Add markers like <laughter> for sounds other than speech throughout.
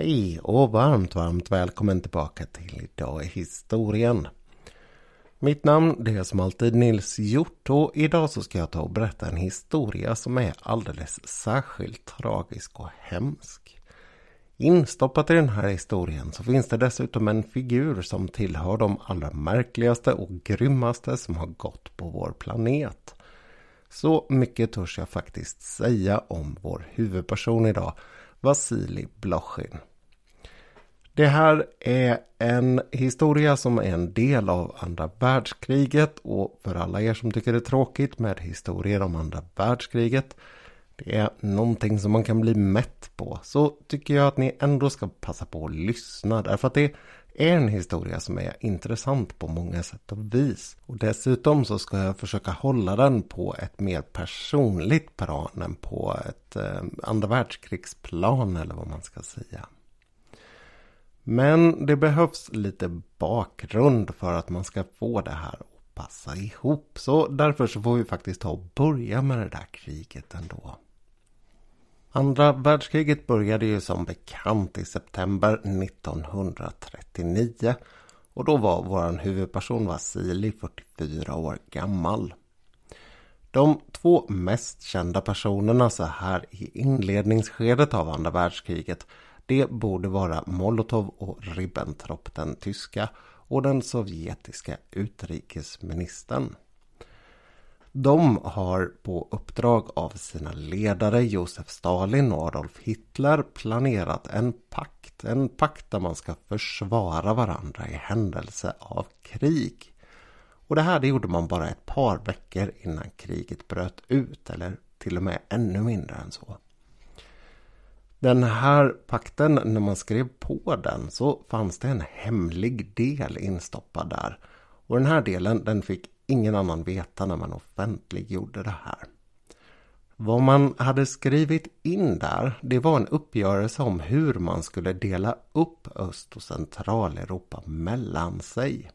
Hej och varmt, varmt välkommen tillbaka till Idag i historien. Mitt namn det är som alltid Nils Hjort och idag så ska jag ta och berätta en historia som är alldeles särskilt tragisk och hemsk. Instoppat i den här historien så finns det dessutom en figur som tillhör de allra märkligaste och grymmaste som har gått på vår planet. Så mycket törs jag faktiskt säga om vår huvudperson idag Vasilij Blochin. Det här är en historia som är en del av andra världskriget och för alla er som tycker det är tråkigt med historier om andra världskriget det är någonting som man kan bli mätt på så tycker jag att ni ändå ska passa på att lyssna därför att det är en historia som är intressant på många sätt och vis. Och dessutom så ska jag försöka hålla den på ett mer personligt plan än på ett eh, andra världskrigsplan eller vad man ska säga. Men det behövs lite bakgrund för att man ska få det här att passa ihop. Så därför så får vi faktiskt ta och börja med det där kriget ändå. Andra världskriget började ju som bekant i september 1939 och då var vår huvudperson Vasili 44 år gammal. De två mest kända personerna så här i inledningsskedet av andra världskriget det borde vara Molotov och Ribbentrop den tyska och den sovjetiska utrikesministern. De har på uppdrag av sina ledare Josef Stalin och Adolf Hitler planerat en pakt. En pakt där man ska försvara varandra i händelse av krig. Och det här det gjorde man bara ett par veckor innan kriget bröt ut eller till och med ännu mindre än så. Den här pakten, när man skrev på den så fanns det en hemlig del instoppad där. Och den här delen den fick ingen annan veta när man offentliggjorde det här. Vad man hade skrivit in där, det var en uppgörelse om hur man skulle dela upp Öst och Centraleuropa mellan sig.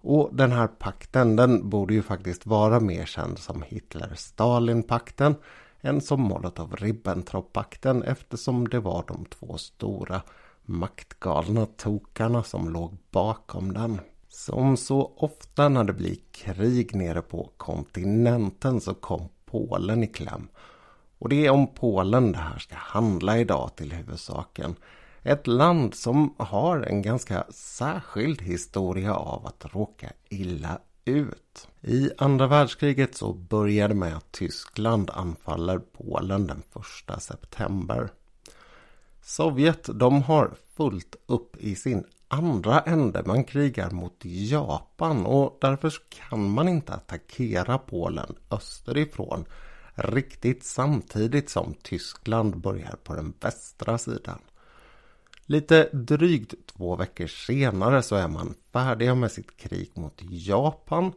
Och den här pakten, den borde ju faktiskt vara mer känd som Hitler-Stalin-pakten än som Molotov-Ribbentrop-pakten eftersom det var de två stora maktgalna tokarna som låg bakom den. Som så ofta när det blir krig nere på kontinenten så kom Polen i kläm. Och det är om Polen det här ska handla idag till huvudsaken. Ett land som har en ganska särskild historia av att råka illa ut. I andra världskriget så började med att Tyskland anfaller Polen den 1 september. Sovjet de har fullt upp i sin andra ände. Man krigar mot Japan och därför kan man inte attackera Polen österifrån riktigt samtidigt som Tyskland börjar på den västra sidan. Lite drygt två veckor senare så är man färdiga med sitt krig mot Japan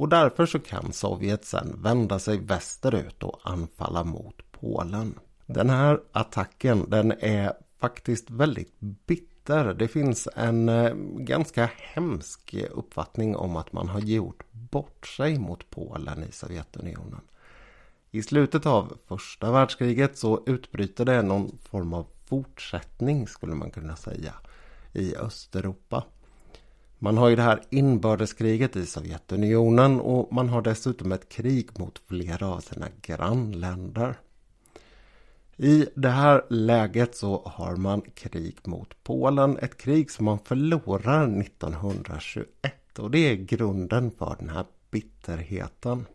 och därför så kan Sovjet sen vända sig västerut och anfalla mot Polen. Den här attacken den är faktiskt väldigt bitter. Det finns en eh, ganska hemsk uppfattning om att man har gjort bort sig mot Polen i Sovjetunionen. I slutet av första världskriget så utbryter det någon form av fortsättning skulle man kunna säga i Östeuropa. Man har ju det här inbördeskriget i Sovjetunionen och man har dessutom ett krig mot flera av sina grannländer. I det här läget så har man krig mot Polen, ett krig som man förlorar 1921 och det är grunden för den här bitterheten.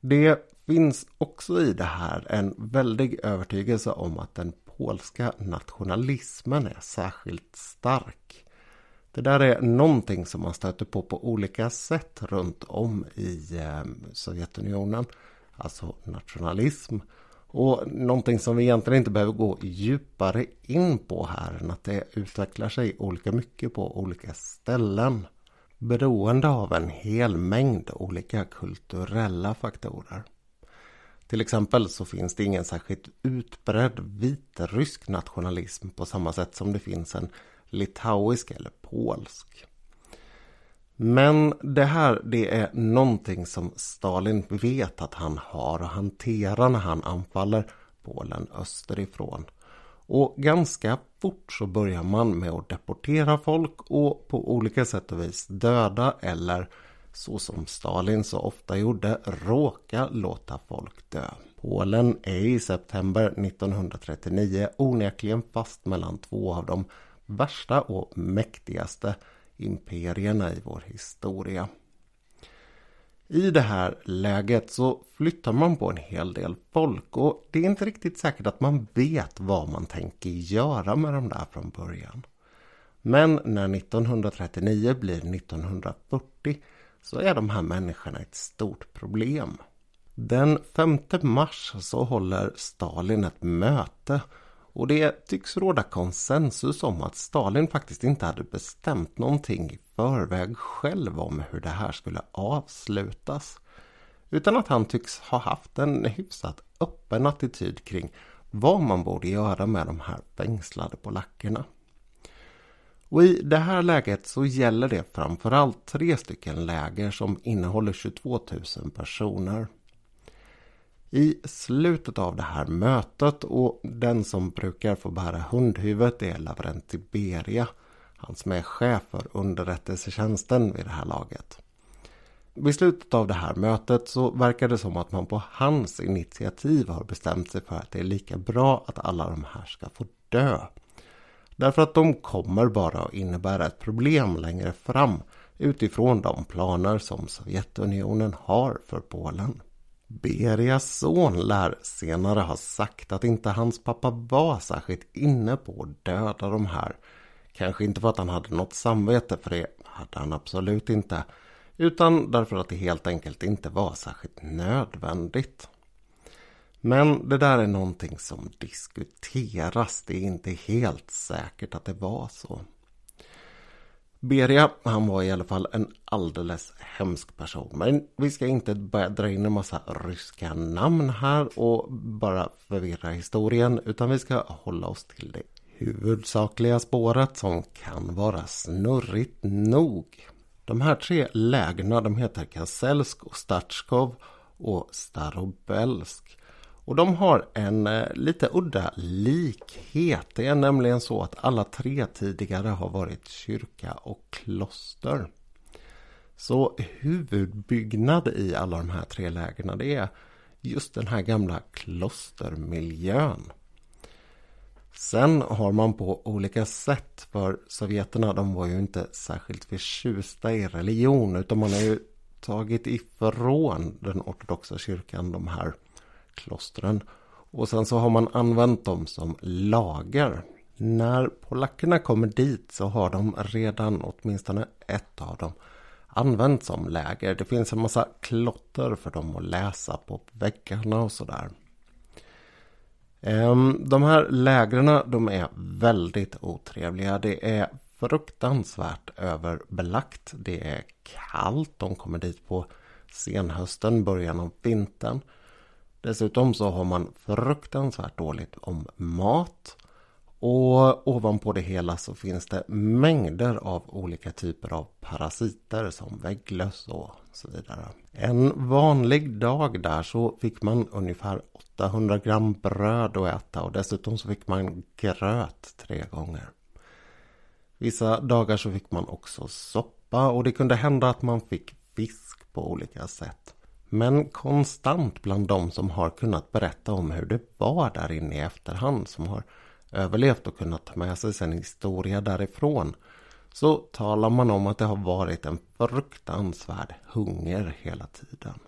Det finns också i det här en väldig övertygelse om att den polska nationalismen är särskilt stark. Det där är någonting som man stöter på på olika sätt runt om i eh, Sovjetunionen. Alltså nationalism. Och någonting som vi egentligen inte behöver gå djupare in på här än att det utvecklar sig olika mycket på olika ställen. Beroende av en hel mängd olika kulturella faktorer. Till exempel så finns det ingen särskilt utbredd vitrysk nationalism på samma sätt som det finns en litauisk eller polsk. Men det här det är någonting som Stalin vet att han har att hantera när han anfaller Polen österifrån. Och ganska fort så börjar man med att deportera folk och på olika sätt och vis döda eller så som Stalin så ofta gjorde, råka låta folk dö. Polen är i september 1939 onekligen fast mellan två av de värsta och mäktigaste imperierna i vår historia. I det här läget så flyttar man på en hel del folk och det är inte riktigt säkert att man vet vad man tänker göra med de där från början. Men när 1939 blir 1940 så är de här människorna ett stort problem. Den 5 mars så håller Stalin ett möte och det tycks råda konsensus om att Stalin faktiskt inte hade bestämt någonting i förväg själv om hur det här skulle avslutas. Utan att han tycks ha haft en hyfsat öppen attityd kring vad man borde göra med de här fängslade polackerna. Och i det här läget så gäller det framförallt tre stycken läger som innehåller 22 000 personer. I slutet av det här mötet och den som brukar få bära hundhuvudet är Lavrenti Beria. Han som är chef för underrättelsetjänsten vid det här laget. Vid slutet av det här mötet så verkar det som att man på hans initiativ har bestämt sig för att det är lika bra att alla de här ska få dö. Därför att de kommer bara att innebära ett problem längre fram utifrån de planer som Sovjetunionen har för Polen. Berias son lär senare ha sagt att inte hans pappa var särskilt inne på att döda de här. Kanske inte för att han hade något samvete för det hade han absolut inte. Utan därför att det helt enkelt inte var särskilt nödvändigt. Men det där är någonting som diskuteras. Det är inte helt säkert att det var så. Beria, han var i alla fall en alldeles hemsk person. Men vi ska inte börja dra in en massa ryska namn här och bara förvirra historien. Utan vi ska hålla oss till det huvudsakliga spåret som kan vara snurrigt nog. De här tre lägena de heter Kaselsk och Statskov och Starobelsk. Och de har en eh, lite udda likhet. Det är nämligen så att alla tre tidigare har varit kyrka och kloster. Så huvudbyggnad i alla de här tre lägren det är just den här gamla klostermiljön. Sen har man på olika sätt, för sovjeterna de var ju inte särskilt förtjusta i religion utan man har ju tagit ifrån den ortodoxa kyrkan de här klostren. Och sen så har man använt dem som lager. När polackerna kommer dit så har de redan åtminstone ett av dem använt som läger. Det finns en massa klotter för dem att läsa på väggarna och sådär. Ehm, de här lägren de är väldigt otrevliga. Det är fruktansvärt överbelagt. Det är kallt. De kommer dit på senhösten, början av vintern. Dessutom så har man fruktansvärt dåligt om mat. Och ovanpå det hela så finns det mängder av olika typer av parasiter som vägglöss och så vidare. En vanlig dag där så fick man ungefär 800 gram bröd att äta och dessutom så fick man gröt tre gånger. Vissa dagar så fick man också soppa och det kunde hända att man fick fisk på olika sätt. Men konstant bland de som har kunnat berätta om hur det var där inne i efterhand. Som har överlevt och kunnat ta med sig sin historia därifrån. Så talar man om att det har varit en fruktansvärd hunger hela tiden.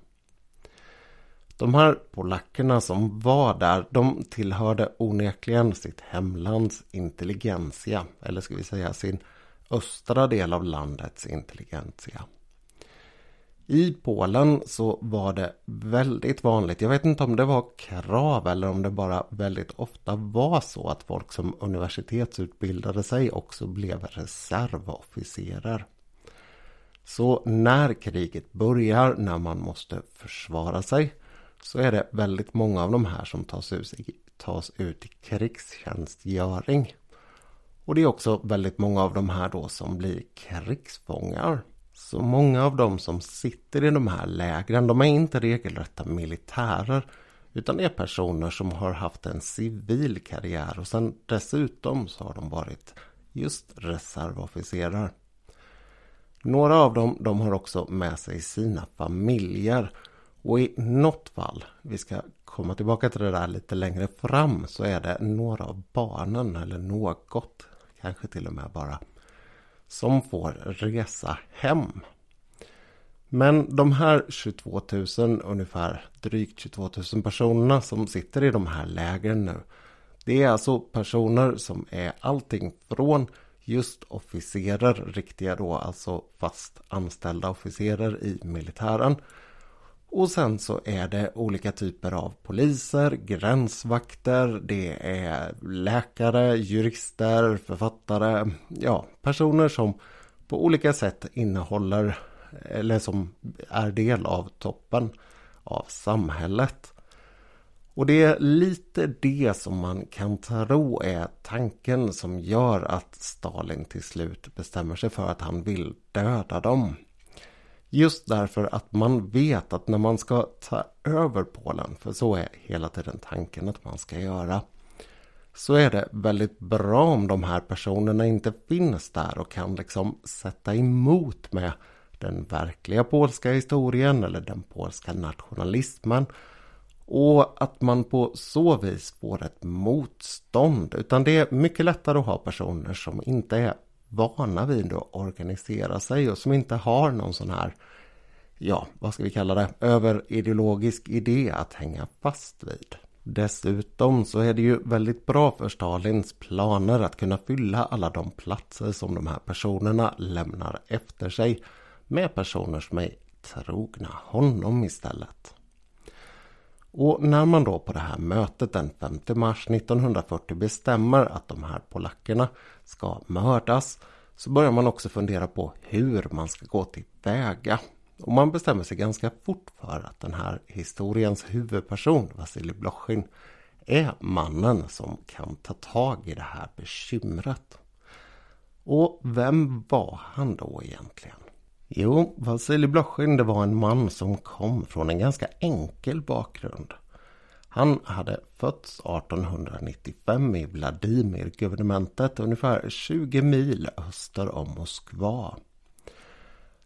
De här polackerna som var där, de tillhörde onekligen sitt hemlands intelligensia. Eller ska vi säga sin östra del av landets intelligensia. I Polen så var det väldigt vanligt, jag vet inte om det var krav eller om det bara väldigt ofta var så att folk som universitetsutbildade sig också blev reservofficerer. Så när kriget börjar, när man måste försvara sig, så är det väldigt många av de här som tas ut, tas ut i krigstjänstgöring. Och det är också väldigt många av de här då som blir krigsfångar. Så många av dem som sitter i de här lägren, de är inte regelrätta militärer. Utan det är personer som har haft en civil karriär och sen dessutom så har de varit just reservofficerare. Några av dem de har också med sig sina familjer. Och i något fall, vi ska komma tillbaka till det där lite längre fram, så är det några av barnen eller något, kanske till och med bara, som får resa hem. Men de här 22 000, ungefär drygt 22 000 personerna som sitter i de här lägren nu. Det är alltså personer som är allting från just officerer, riktiga då, alltså fast anställda officerer i militären. Och sen så är det olika typer av poliser, gränsvakter, det är läkare, jurister, författare, ja, personer som på olika sätt innehåller eller som är del av toppen av samhället. Och det är lite det som man kan tro är tanken som gör att Stalin till slut bestämmer sig för att han vill döda dem. Just därför att man vet att när man ska ta över Polen, för så är hela tiden tanken att man ska göra, så är det väldigt bra om de här personerna inte finns där och kan liksom sätta emot med den verkliga polska historien eller den polska nationalismen. Och att man på så vis får ett motstånd. Utan det är mycket lättare att ha personer som inte är vana vid att organisera sig och som inte har någon sån här, ja, vad ska vi kalla det, överideologisk idé att hänga fast vid. Dessutom så är det ju väldigt bra för Stalins planer att kunna fylla alla de platser som de här personerna lämnar efter sig med personer som är trogna honom istället. Och när man då på det här mötet den 5 mars 1940 bestämmer att de här polackerna ska mördas så börjar man också fundera på hur man ska gå till väga. Och man bestämmer sig ganska fort för att den här historiens huvudperson, Vasilij Blochin, är mannen som kan ta tag i det här bekymret. Och vem var han då egentligen? Jo, Vasilij Blochin det var en man som kom från en ganska enkel bakgrund. Han hade fötts 1895 i Vladimir-guvernementet ungefär 20 mil öster om Moskva.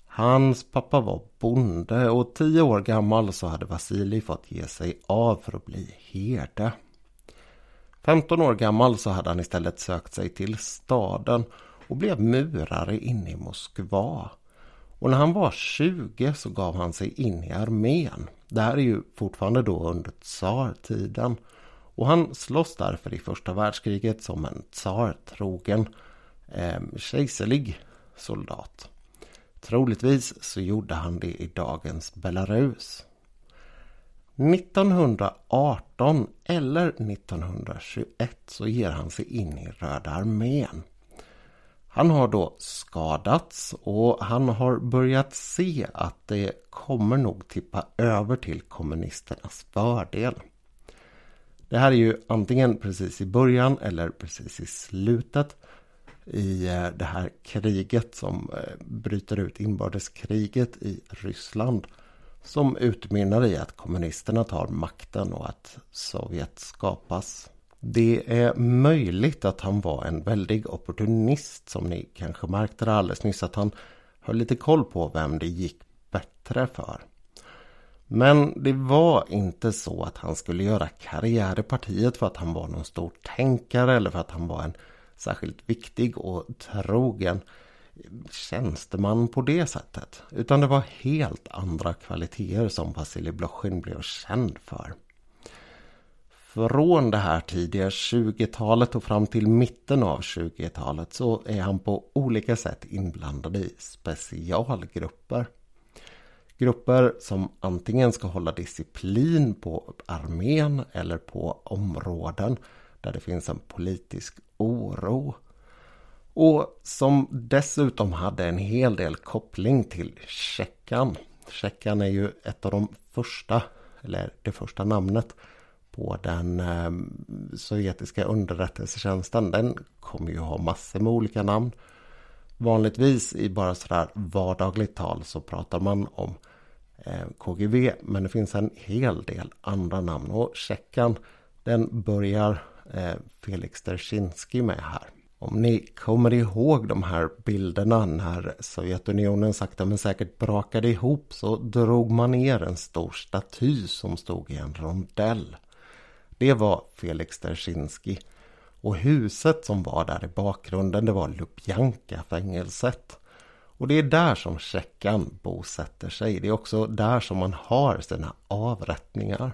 Hans pappa var bonde och tio år gammal så hade Vasilij fått ge sig av för att bli herde. 15 år gammal så hade han istället sökt sig till staden och blev murare inne i Moskva. Och när han var 20 så gav han sig in i armén. Det här är ju fortfarande då under tsartiden. Och han slåss därför i första världskriget som en tsartrogen eh, kejserlig soldat. Troligtvis så gjorde han det i dagens Belarus. 1918 eller 1921 så ger han sig in i Röda armén. Han har då skadats och han har börjat se att det kommer nog tippa över till kommunisternas fördel. Det här är ju antingen precis i början eller precis i slutet i eh, det här kriget som eh, bryter ut inbördeskriget i Ryssland som utmynnar i att kommunisterna tar makten och att Sovjet skapas. Det är möjligt att han var en väldig opportunist som ni kanske märkte alldeles nyss att han höll lite koll på vem det gick bättre för. Men det var inte så att han skulle göra karriär i partiet för att han var någon stor tänkare eller för att han var en särskilt viktig och trogen tjänsteman på det sättet. Utan det var helt andra kvaliteter som Vasilij Blochin blev känd för. Från det här tidiga 20-talet och fram till mitten av 20-talet så är han på olika sätt inblandad i specialgrupper. Grupper som antingen ska hålla disciplin på armén eller på områden där det finns en politisk oro. Och som dessutom hade en hel del koppling till Tjeckan. Tjeckan är ju ett av de första, eller det första namnet på den eh, sovjetiska underrättelsetjänsten. Den kommer ju ha massor med olika namn. Vanligtvis i bara sådär vardagligt tal så pratar man om eh, KGB. Men det finns en hel del andra namn och Tjeckan den börjar eh, Felix Dersinski med här. Om ni kommer ihåg de här bilderna när Sovjetunionen sakta men säkert brakade ihop så drog man ner en stor staty som stod i en rondell. Det var Felix Dersinski. Och huset som var där i bakgrunden det var Lubjanka-fängelset. Och det är där som Tjeckan bosätter sig. Det är också där som man har sina avrättningar.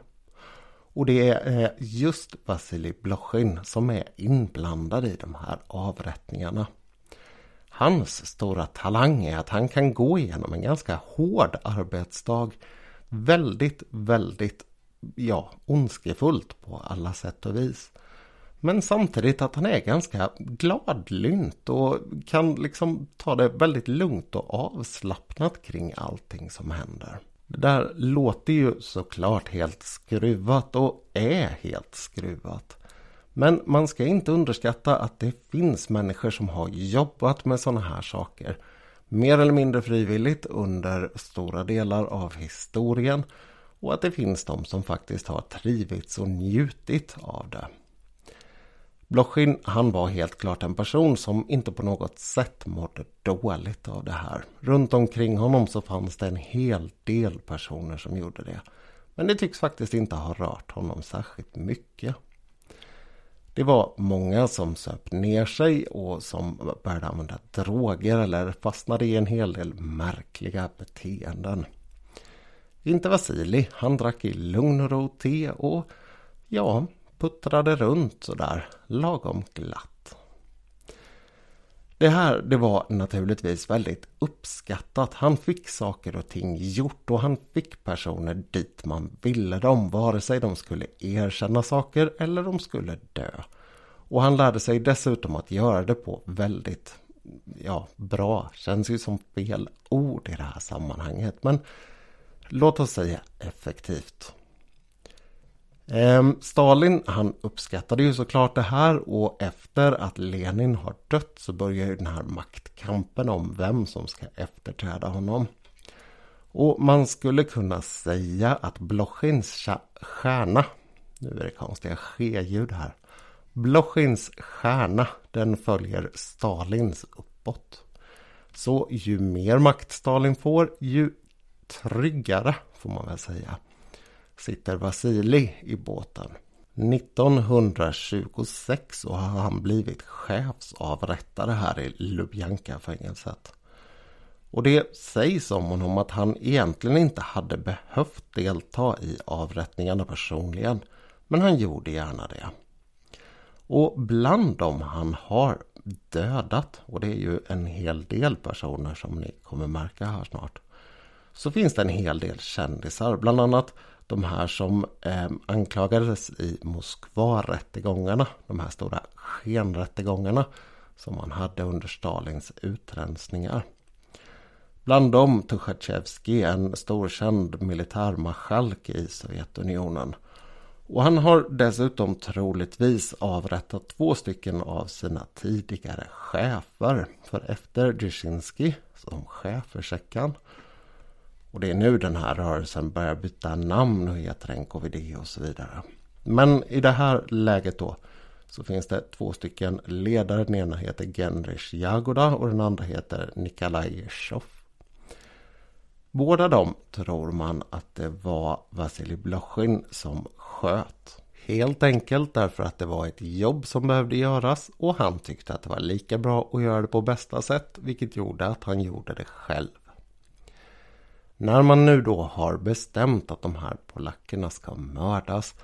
Och det är eh, just Vasilij Blochin som är inblandad i de här avrättningarna. Hans stora talang är att han kan gå igenom en ganska hård arbetsdag väldigt, väldigt, ja, ondskefullt på alla sätt och vis. Men samtidigt att han är ganska gladlynt och kan liksom ta det väldigt lugnt och avslappnat kring allting som händer. Det där låter ju såklart helt skruvat och är helt skruvat. Men man ska inte underskatta att det finns människor som har jobbat med sådana här saker. Mer eller mindre frivilligt under stora delar av historien. Och att det finns de som faktiskt har trivits och njutit av det. Blochin, han var helt klart en person som inte på något sätt mådde dåligt av det här. Runt omkring honom så fanns det en hel del personer som gjorde det. Men det tycks faktiskt inte ha rört honom särskilt mycket. Det var många som söp ner sig och som började använda droger eller fastnade i en hel del märkliga beteenden. Inte Vasili, han drack i lugn och ro te och ja, puttrade runt sådär lagom glatt. Det här det var naturligtvis väldigt uppskattat. Han fick saker och ting gjort och han fick personer dit man ville dem. Vare sig de skulle erkänna saker eller de skulle dö. Och han lärde sig dessutom att göra det på väldigt ja, bra. Känns ju som fel ord i det här sammanhanget. Men låt oss säga effektivt. Ehm, Stalin han uppskattade ju såklart det här och efter att Lenin har dött så börjar ju den här maktkampen om vem som ska efterträda honom. Och man skulle kunna säga att Blochins stjärna, nu är det konstiga ske-ljud här. Blochins stjärna den följer Stalins uppåt. Så ju mer makt Stalin får ju tryggare får man väl säga sitter Vasili i båten. 1926 så har han blivit chefsavrättare här i Lubjanka-fängelset. Och det sägs om honom att han egentligen inte hade behövt delta i avrättningarna personligen. Men han gjorde gärna det. Och bland dem han har dödat, och det är ju en hel del personer som ni kommer märka här snart. Så finns det en hel del kändisar, bland annat de här som eh, anklagades i Moskva-rättegångarna, de här stora skenrättegångarna som man hade under Stalins utrensningar. Bland dem Tuchatjevskij, en storkänd militärmarskalk i Sovjetunionen. Och han har dessutom troligtvis avrättat två stycken av sina tidigare chefer. För efter Dzyzjinskij som chef för Tjeckien, och det är nu den här rörelsen börjar byta namn och heter NKVD och så vidare. Men i det här läget då så finns det två stycken ledare. Den ena heter Genrich Jagoda och den andra heter Nikolaj Shoff. Båda de tror man att det var Vasilij Blochin som sköt. Helt enkelt därför att det var ett jobb som behövde göras och han tyckte att det var lika bra att göra det på bästa sätt vilket gjorde att han gjorde det själv. När man nu då har bestämt att de här polackerna ska mördas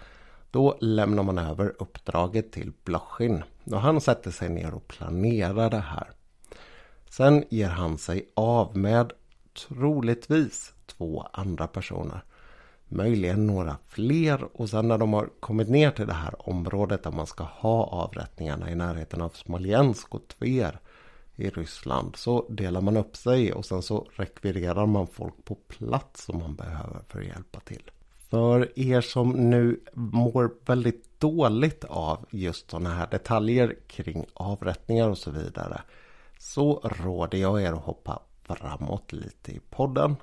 då lämnar man över uppdraget till Blochin och han sätter sig ner och planerar det här. Sen ger han sig av med troligtvis två andra personer. Möjligen några fler och sen när de har kommit ner till det här området där man ska ha avrättningarna i närheten av Smolensk och Tver i Ryssland så delar man upp sig och sen så rekvirerar man folk på plats som man behöver för att hjälpa till. För er som nu mår väldigt dåligt av just sådana här detaljer kring avrättningar och så vidare så råder jag er att hoppa framåt lite i podden.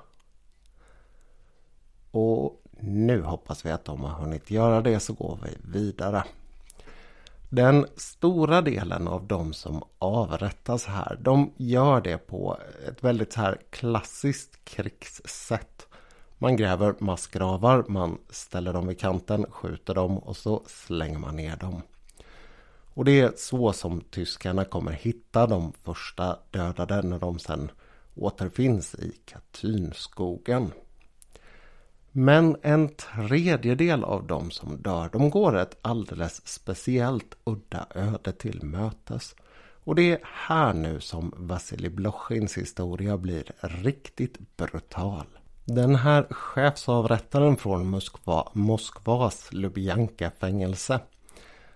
Och nu hoppas vi att de har hunnit göra det så går vi vidare. Den stora delen av de som avrättas här, de gör det på ett väldigt här klassiskt krigssätt. Man gräver massgravar, man ställer dem vid kanten, skjuter dem och så slänger man ner dem. Och det är så som tyskarna kommer hitta de första dödade när de sen återfinns i Katynskogen. Men en tredjedel av de som dör, de går ett alldeles speciellt udda öde till mötes. Och det är här nu som Vasilij Blochins historia blir riktigt brutal. Den här chefsavrättaren från Moskva, Moskvas Lubjanka-fängelse.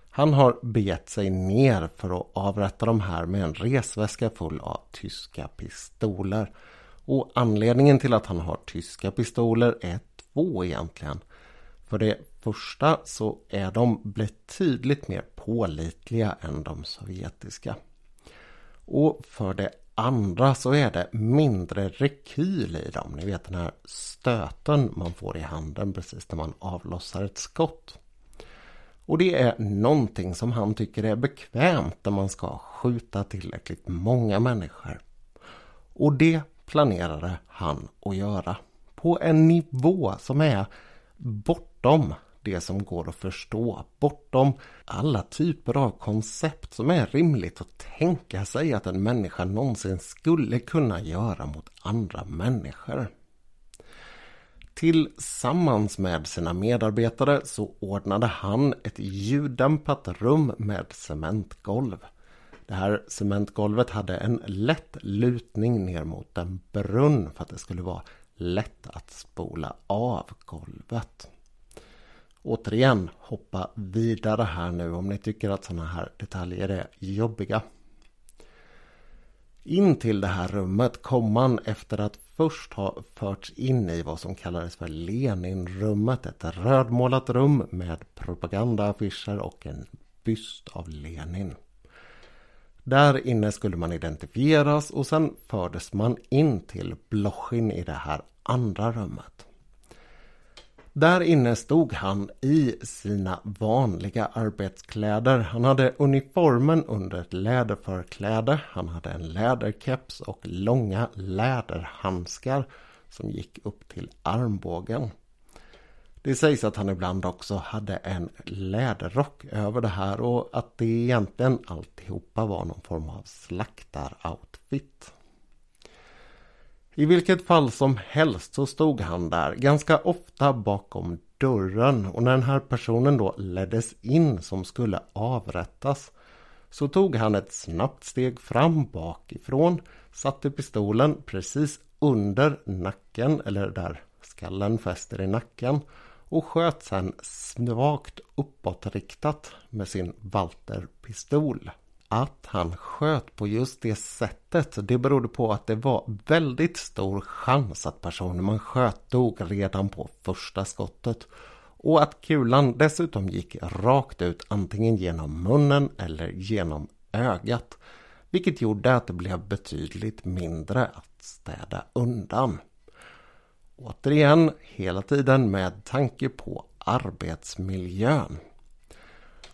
Han har begett sig ner för att avrätta de här med en resväska full av tyska pistoler. Och anledningen till att han har tyska pistoler är två egentligen. För det första så är de betydligt mer pålitliga än de sovjetiska. Och för det andra så är det mindre rekyl i dem. Ni vet den här stöten man får i handen precis när man avlossar ett skott. Och det är någonting som han tycker är bekvämt när man ska skjuta tillräckligt många människor. Och det planerade han att göra på en nivå som är bortom det som går att förstå. Bortom alla typer av koncept som är rimligt att tänka sig att en människa någonsin skulle kunna göra mot andra människor. Tillsammans med sina medarbetare så ordnade han ett ljuddämpat rum med cementgolv. Det här cementgolvet hade en lätt lutning ner mot en brunn för att det skulle vara lätt att spola av golvet. Återigen, hoppa vidare här nu om ni tycker att sådana här detaljer är jobbiga. In till det här rummet kom man efter att först ha förts in i vad som kallades för Leninrummet. Ett rödmålat rum med propagandaaffischer och en byst av Lenin. Där inne skulle man identifieras och sen fördes man in till Blochin i det här andra rummet. Där inne stod han i sina vanliga arbetskläder. Han hade uniformen under ett läderförkläde. Han hade en läderkeps och långa läderhandskar som gick upp till armbågen. Det sägs att han ibland också hade en läderrock över det här och att det egentligen alltihopa var någon form av slaktaroutfit. I vilket fall som helst så stod han där ganska ofta bakom dörren och när den här personen då leddes in som skulle avrättas så tog han ett snabbt steg fram bakifrån, satte pistolen precis under nacken eller där skallen fäster i nacken och sköt sedan svagt uppåtriktat med sin Walter-pistol. Att han sköt på just det sättet det berodde på att det var väldigt stor chans att personen man sköt dog redan på första skottet. Och att kulan dessutom gick rakt ut antingen genom munnen eller genom ögat. Vilket gjorde att det blev betydligt mindre att städa undan. Återigen, hela tiden med tanke på arbetsmiljön.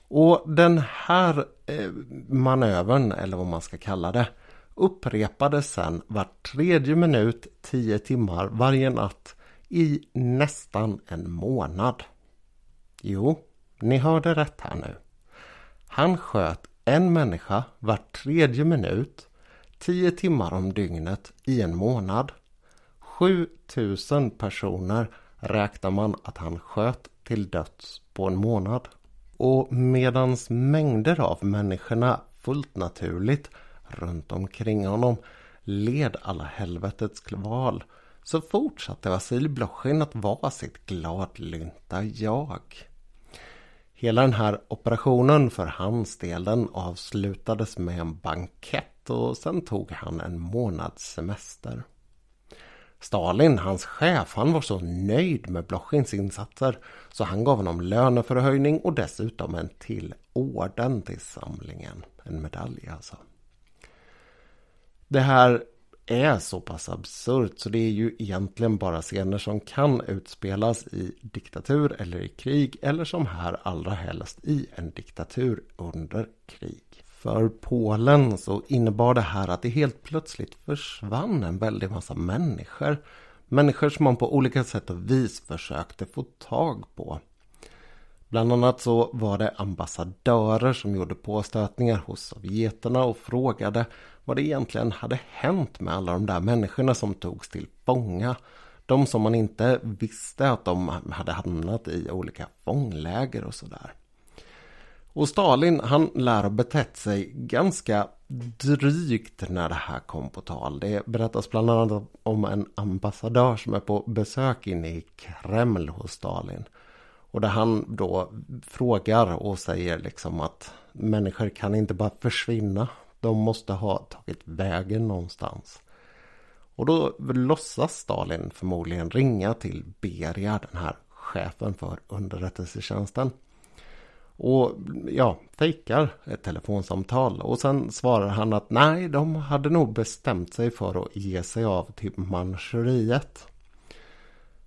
Och den här eh, manövern, eller vad man ska kalla det, upprepades sen var tredje minut, tio timmar varje natt i nästan en månad. Jo, ni hörde rätt här nu. Han sköt en människa var tredje minut, tio timmar om dygnet i en månad. 7000 personer räknar man att han sköt till döds på en månad. Och medans mängder av människorna fullt naturligt runt omkring honom led alla helvetets kval så fortsatte Vasilij Blochin att vara sitt gladlynta jag. Hela den här operationen för hans del den avslutades med en bankett och sen tog han en månads semester. Stalin, hans chef, han var så nöjd med Blochins insatser så han gav honom löneförhöjning och dessutom en till orden till samlingen. En medalj alltså. Det här är så pass absurt så det är ju egentligen bara scener som kan utspelas i diktatur eller i krig eller som här allra helst i en diktatur under krig. För Polen så innebar det här att det helt plötsligt försvann en väldig massa människor. Människor som man på olika sätt och vis försökte få tag på. Bland annat så var det ambassadörer som gjorde påstötningar hos sovjeterna och frågade vad det egentligen hade hänt med alla de där människorna som togs till fånga. De som man inte visste att de hade hamnat i olika fångläger och sådär. Och Stalin han lär ha betett sig ganska drygt när det här kom på tal. Det berättas bland annat om en ambassadör som är på besök inne i Kreml hos Stalin. Och där han då frågar och säger liksom att människor kan inte bara försvinna. De måste ha tagit vägen någonstans. Och då låtsas Stalin förmodligen ringa till Beria, den här chefen för underrättelsetjänsten. Och ja, fejkar ett telefonsamtal. Och sen svarar han att nej, de hade nog bestämt sig för att ge sig av till Manchuriet.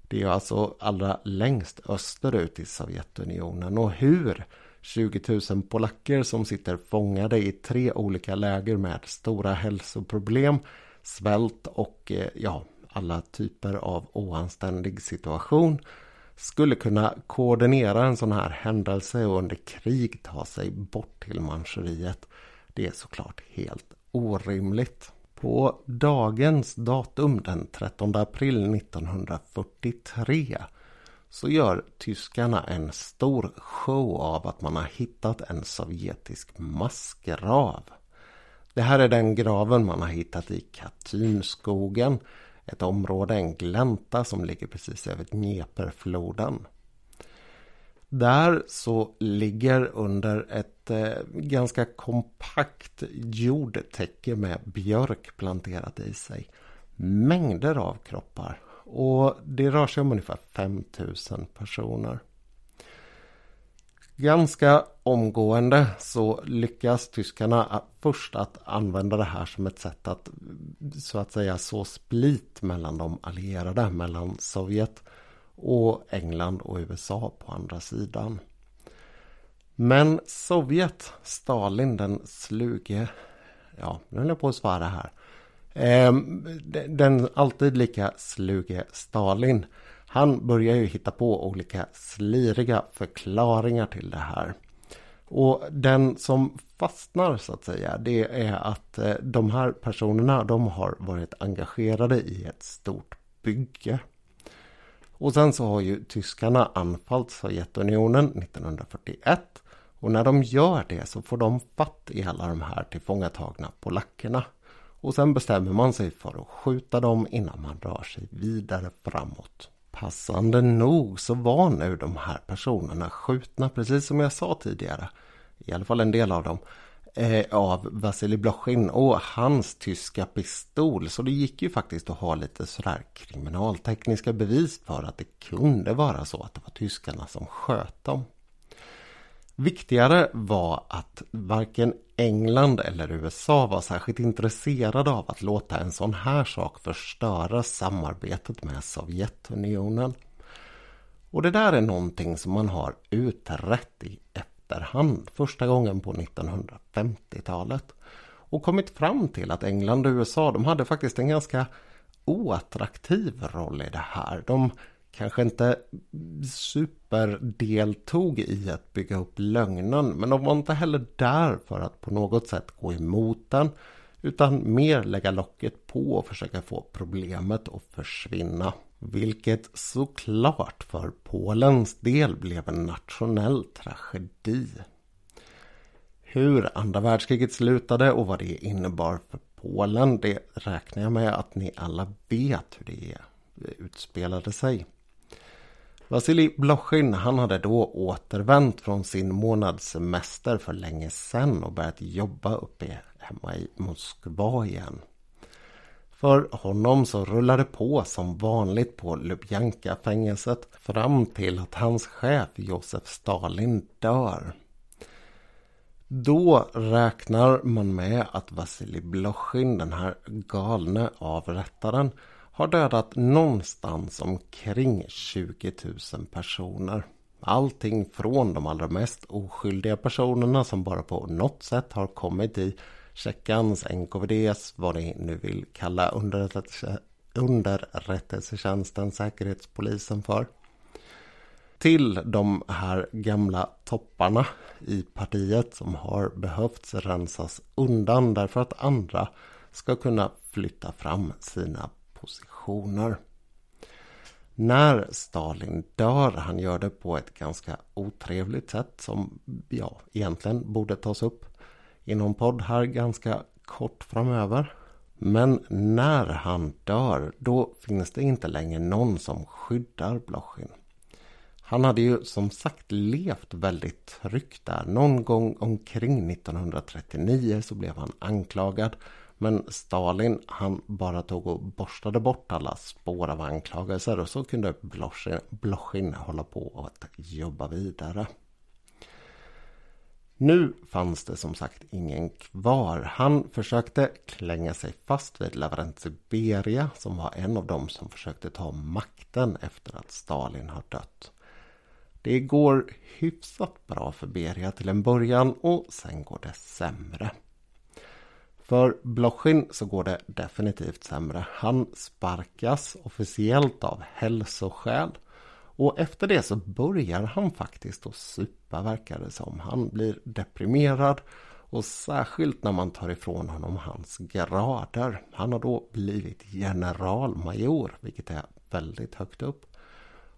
Det är alltså allra längst österut i Sovjetunionen. Och hur? 20 000 polacker som sitter fångade i tre olika läger med stora hälsoproblem, svält och eh, ja, alla typer av oanständig situation skulle kunna koordinera en sån här händelse och under krig ta sig bort till Manchuriet. Det är såklart helt orimligt. På dagens datum den 13 april 1943 så gör tyskarna en stor show av att man har hittat en sovjetisk massgrav. Det här är den graven man har hittat i Katynskogen ett område, en glänta som ligger precis över Dneperfloden. Där så ligger under ett eh, ganska kompakt jordtäcke med björk planterat i sig mängder av kroppar. Och det rör sig om ungefär 5000 personer. Ganska omgående så lyckas tyskarna först att använda det här som ett sätt att så att säga så split mellan de allierade, mellan Sovjet och England och USA på andra sidan. Men Sovjet, Stalin den sluge, ja nu höll jag på att svara här. Ehm, den alltid lika sluge Stalin han börjar ju hitta på olika sliriga förklaringar till det här. Och den som fastnar så att säga det är att eh, de här personerna de har varit engagerade i ett stort bygge. Och sen så har ju tyskarna anfallit Sovjetunionen 1941 och när de gör det så får de fatt i alla de här tillfångatagna polackerna. Och sen bestämmer man sig för att skjuta dem innan man rör sig vidare framåt. Passande nog så var nu de här personerna skjutna, precis som jag sa tidigare, i alla fall en del av dem, eh, av Vasilij Blochin och hans tyska pistol. Så det gick ju faktiskt att ha lite sådär kriminaltekniska bevis för att det kunde vara så att det var tyskarna som sköt dem. Viktigare var att varken England eller USA var särskilt intresserade av att låta en sån här sak förstöra samarbetet med Sovjetunionen. Och det där är någonting som man har utrett i efterhand första gången på 1950-talet. Och kommit fram till att England och USA de hade faktiskt en ganska oattraktiv roll i det här. De kanske inte superdeltog i att bygga upp lögnen. Men de var inte heller där för att på något sätt gå emot den. Utan mer lägga locket på och försöka få problemet att försvinna. Vilket såklart för Polens del blev en nationell tragedi. Hur andra världskriget slutade och vad det innebar för Polen, det räknar jag med att ni alla vet hur det utspelade sig. Vasilij Blochin han hade då återvänt från sin månadssemester för länge sedan och börjat jobba uppe hemma i Moskva igen. För honom så rullade på som vanligt på Lubjanka fängelset fram till att hans chef Josef Stalin dör. Då räknar man med att Vasilij Blochin, den här galne avrättaren, har dödat någonstans omkring 20 000 personer. Allting från de allra mest oskyldiga personerna som bara på något sätt har kommit i Tjeckans, NKVDs, vad ni nu vill kalla underrättelse, underrättelsetjänsten, säkerhetspolisen för. Till de här gamla topparna i partiet som har behövts rensas undan därför att andra ska kunna flytta fram sina positioner. När Stalin dör, han gör det på ett ganska otrevligt sätt som ja, egentligen borde tas upp i någon podd här ganska kort framöver. Men när han dör, då finns det inte längre någon som skyddar Blochin. Han hade ju som sagt levt väldigt tryggt där. Någon gång omkring 1939 så blev han anklagad. Men Stalin han bara tog och borstade bort alla spår av anklagelser och så kunde Blochin hålla på att jobba vidare. Nu fanns det som sagt ingen kvar. Han försökte klänga sig fast vid Lavrentij Beria som var en av dem som försökte ta makten efter att Stalin har dött. Det går hyfsat bra för Beria till en början och sen går det sämre. För Blochin så går det definitivt sämre. Han sparkas officiellt av hälsoskäl. Och efter det så börjar han faktiskt att supa verkar det som. Han blir deprimerad och särskilt när man tar ifrån honom hans grader. Han har då blivit generalmajor vilket är väldigt högt upp.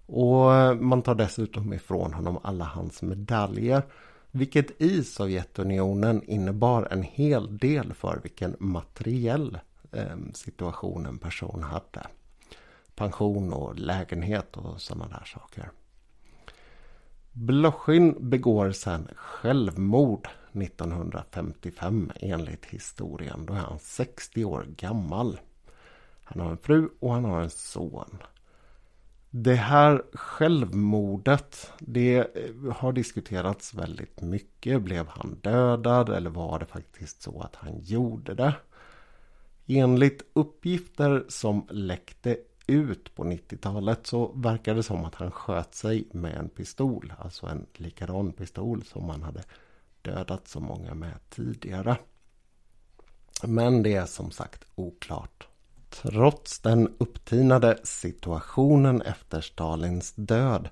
Och man tar dessutom ifrån honom alla hans medaljer. Vilket i Sovjetunionen innebar en hel del för vilken materiell eh, situation en person hade. Pension och lägenhet och sådana där saker. Blochin begår sen självmord 1955 enligt historien. Då är han 60 år gammal. Han har en fru och han har en son. Det här självmordet, det eh, har diskuterats väldigt mycket. Blev han dödad eller var det faktiskt så att han gjorde det? Enligt uppgifter som läckte ut på 90-talet så verkar det som att han sköt sig med en pistol. Alltså en likadan pistol som han hade dödat så många med tidigare. Men det är som sagt oklart. Trots den upptinade situationen efter Stalins död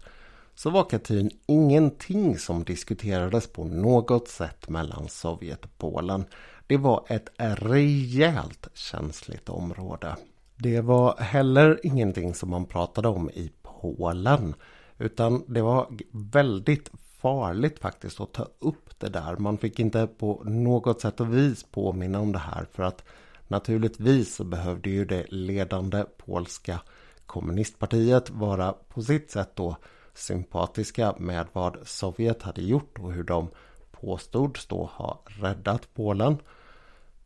så var Katyn ingenting som diskuterades på något sätt mellan Sovjet och Polen. Det var ett rejält känsligt område. Det var heller ingenting som man pratade om i Polen. Utan det var väldigt farligt faktiskt att ta upp det där. Man fick inte på något sätt och vis påminna om det här för att Naturligtvis så behövde ju det ledande polska kommunistpartiet vara på sitt sätt då sympatiska med vad Sovjet hade gjort och hur de påstods då ha räddat Polen.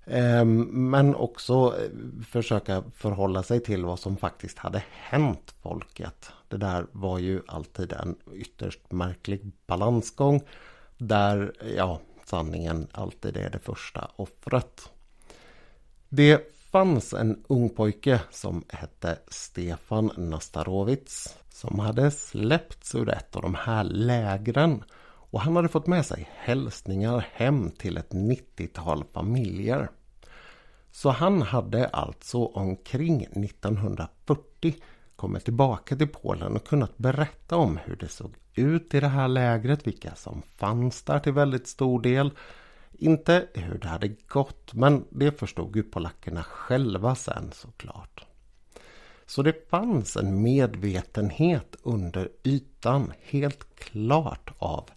Ehm, men också eh, försöka förhålla sig till vad som faktiskt hade hänt folket. Det där var ju alltid en ytterst märklig balansgång. Där, ja, sanningen alltid är det första offret. Det fanns en ung pojke som hette Stefan Nastarovits som hade släppts ur ett av de här lägren och han hade fått med sig hälsningar hem till ett 90-tal familjer. Så han hade alltså omkring 1940 kommit tillbaka till Polen och kunnat berätta om hur det såg ut i det här lägret, vilka som fanns där till väldigt stor del inte hur det hade gått, men det förstod ju polackerna själva sen såklart. Så det fanns en medvetenhet under ytan, helt klart, av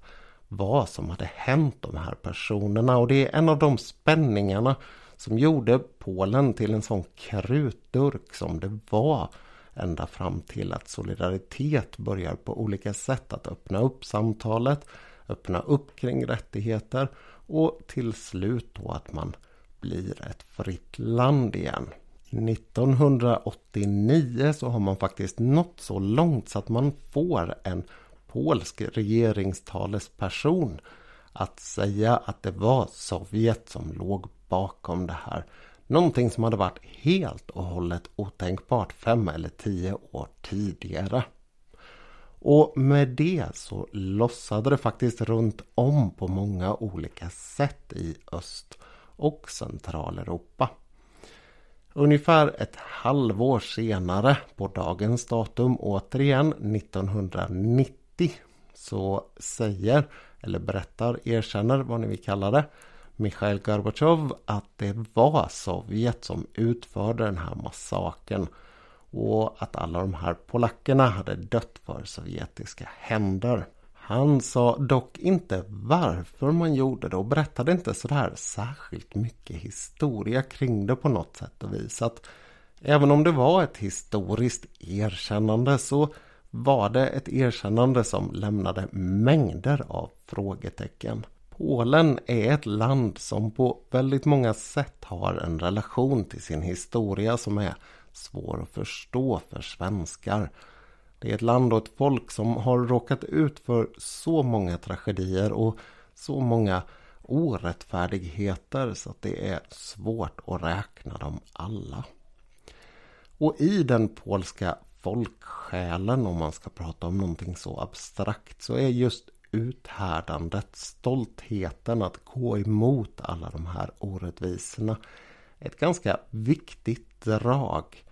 vad som hade hänt de här personerna. Och det är en av de spänningarna som gjorde Polen till en sån krutdurk som det var ända fram till att Solidaritet börjar på olika sätt att öppna upp samtalet, öppna upp kring rättigheter och till slut då att man blir ett fritt land igen. 1989 så har man faktiskt nått så långt så att man får en polsk regeringstalesperson att säga att det var Sovjet som låg bakom det här. Någonting som hade varit helt och hållet otänkbart fem eller tio år tidigare. Och med det så lossade det faktiskt runt om på många olika sätt i Öst och Centraleuropa. Ungefär ett halvår senare på dagens datum återigen 1990 så säger eller berättar, erkänner vad ni vill kalla det Mikhail Gorbatjov att det var Sovjet som utförde den här massakern och att alla de här polackerna hade dött för sovjetiska händer. Han sa dock inte varför man gjorde det och berättade inte sådär särskilt mycket historia kring det på något sätt och vis. Att även om det var ett historiskt erkännande så var det ett erkännande som lämnade mängder av frågetecken. Polen är ett land som på väldigt många sätt har en relation till sin historia som är svår att förstå för svenskar. Det är ett land och ett folk som har råkat ut för så många tragedier och så många orättfärdigheter så att det är svårt att räkna dem alla. Och i den polska folksjälen, om man ska prata om någonting så abstrakt, så är just uthärdandet, stoltheten att gå emot alla de här orättvisorna ett ganska viktigt drag.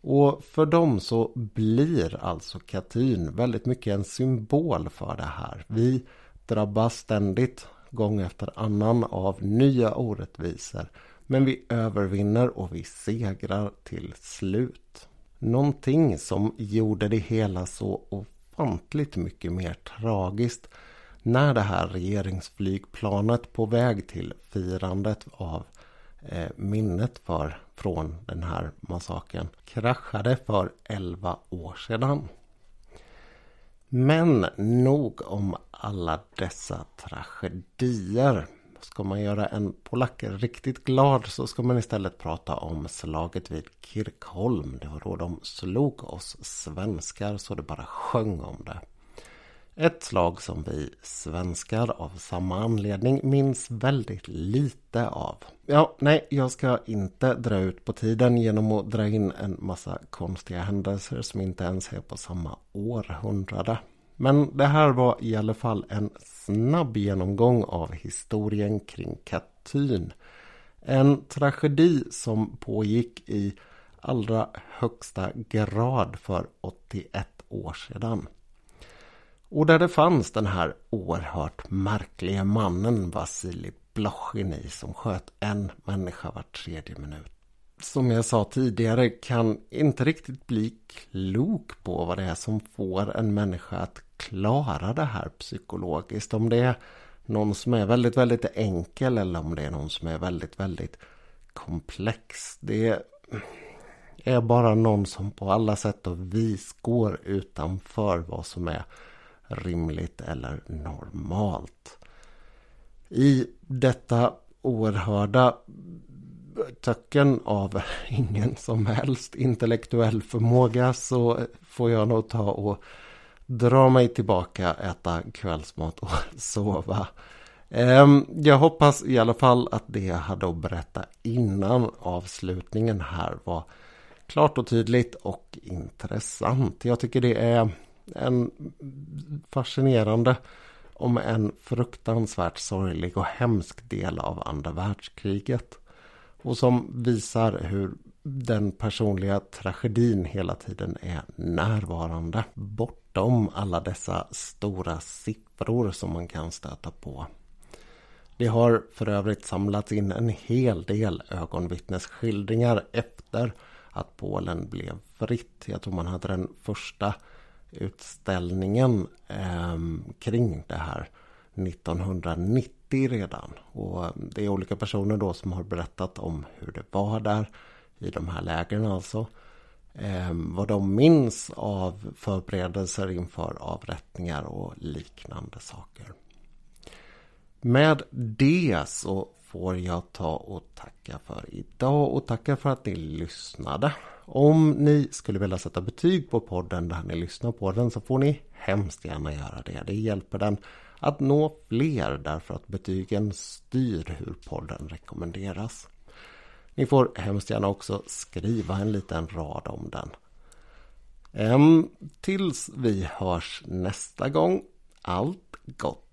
Och för dem så blir alltså Katyn väldigt mycket en symbol för det här. Vi drabbas ständigt, gång efter annan, av nya orättvisor. Men vi övervinner och vi segrar till slut. Någonting som gjorde det hela så ofantligt mycket mer tragiskt när det här regeringsflygplanet på väg till firandet av Eh, minnet för från den här massakern kraschade för 11 år sedan. Men nog om alla dessa tragedier. Ska man göra en polack riktigt glad så ska man istället prata om slaget vid Kirkholm. Det var då de slog oss svenskar så det bara sjöng om det. Ett slag som vi svenskar av samma anledning minns väldigt lite av. Ja, nej, jag ska inte dra ut på tiden genom att dra in en massa konstiga händelser som inte ens är på samma århundrade. Men det här var i alla fall en snabb genomgång av historien kring Katyn. En tragedi som pågick i allra högsta grad för 81 år sedan. Och där det fanns den här oerhört märkliga mannen Vasilij Blochin som sköt en människa var tredje minut. Som jag sa tidigare kan inte riktigt bli klok på vad det är som får en människa att klara det här psykologiskt. Om det är någon som är väldigt, väldigt enkel eller om det är någon som är väldigt, väldigt komplex. Det är bara någon som på alla sätt och vis går utanför vad som är rimligt eller normalt. I detta oerhörda töcken av <laughs> ingen som helst intellektuell förmåga så får jag nog ta och dra mig tillbaka, äta kvällsmat och <laughs> sova. Ehm, jag hoppas i alla fall att det jag hade att berätta innan avslutningen här var klart och tydligt och intressant. Jag tycker det är en fascinerande om en fruktansvärt sorglig och hemsk del av andra världskriget. Och som visar hur den personliga tragedin hela tiden är närvarande. Bortom alla dessa stora siffror som man kan stöta på. Det har för övrigt samlats in en hel del ögonvittnesskildringar efter att Polen blev fritt. Jag tror man hade den första utställningen eh, kring det här 1990 redan. Och ehm, det är olika personer då som har berättat om hur det var där i de här lägren alltså. Eh, vad de minns av förberedelser inför avrättningar och liknande saker. Med det så får jag ta och tacka för idag och tacka för att ni lyssnade. Om ni skulle vilja sätta betyg på podden där ni lyssnar på den så får ni hemskt gärna göra det. Det hjälper den att nå fler därför att betygen styr hur podden rekommenderas. Ni får hemskt gärna också skriva en liten rad om den. Tills vi hörs nästa gång, allt gott!